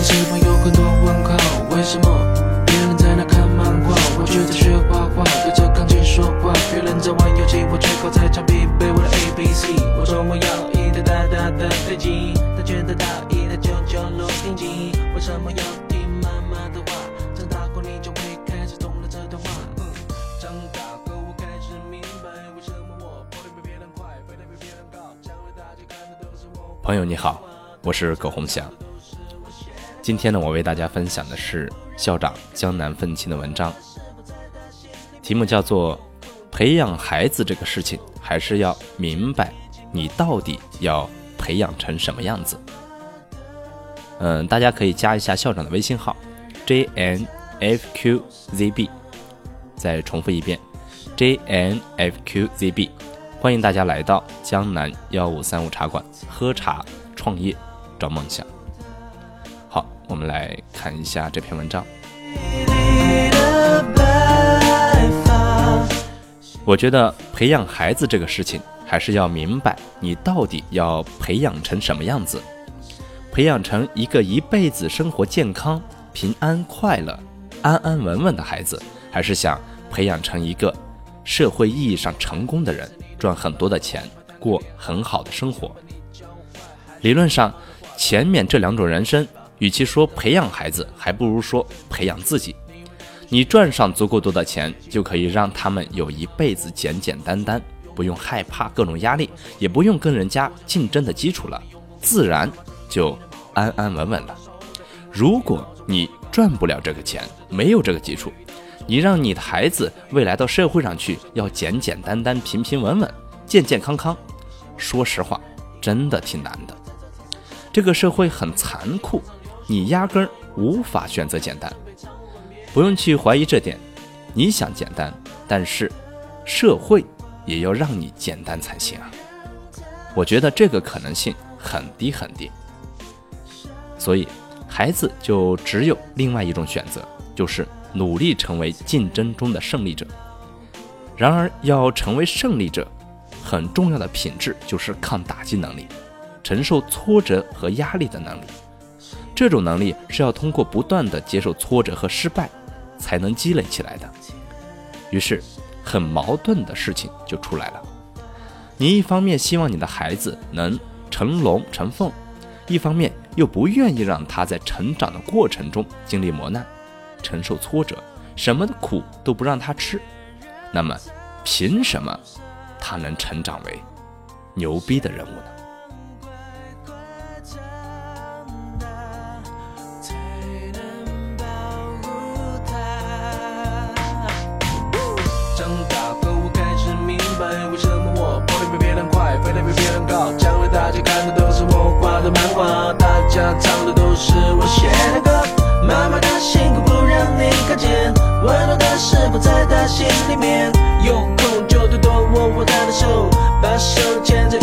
有很多问号为什么别人在那看漫画我却在学画画对着钢琴说话别人在玩游戏我却靠在墙壁背我的 abc 我说我要一台大大的飞机得一为什么要听妈妈的话长大后你就会开始懂了这段话。朋友你好我是葛红祥今天呢，我为大家分享的是校长江南愤青的文章，题目叫做《培养孩子这个事情，还是要明白你到底要培养成什么样子》。嗯，大家可以加一下校长的微信号：j n f q z b。再重复一遍：j n f q z b。欢迎大家来到江南幺五三五茶馆喝茶创业找梦想。好，我们来看一下这篇文章。我觉得培养孩子这个事情，还是要明白你到底要培养成什么样子。培养成一个一辈子生活健康、平安、快乐、安安稳稳的孩子，还是想培养成一个社会意义上成功的人？赚很多的钱，过很好的生活。理论上，前面这两种人生，与其说培养孩子，还不如说培养自己。你赚上足够多的钱，就可以让他们有一辈子简简单单，不用害怕各种压力，也不用跟人家竞争的基础了，自然就安安稳稳了。如果你赚不了这个钱，没有这个基础，你让你的孩子未来到社会上去要简简单单、平平稳稳、健健康康，说实话，真的挺难的。这个社会很残酷，你压根儿无法选择简单。不用去怀疑这点，你想简单，但是社会也要让你简单才行啊。我觉得这个可能性很低很低。所以，孩子就只有另外一种选择，就是。努力成为竞争中的胜利者。然而，要成为胜利者，很重要的品质就是抗打击能力，承受挫折和压力的能力。这种能力是要通过不断的接受挫折和失败，才能积累起来的。于是，很矛盾的事情就出来了。你一方面希望你的孩子能成龙成凤，一方面又不愿意让他在成长的过程中经历磨难。承受挫折，什么的苦都不让他吃，那么凭什么他能成长为牛逼的人物呢？那唱的都是我写的歌。妈妈的辛苦不让你看见。温暖的食谱在她心里面。有空就多多握握她的手把手牵着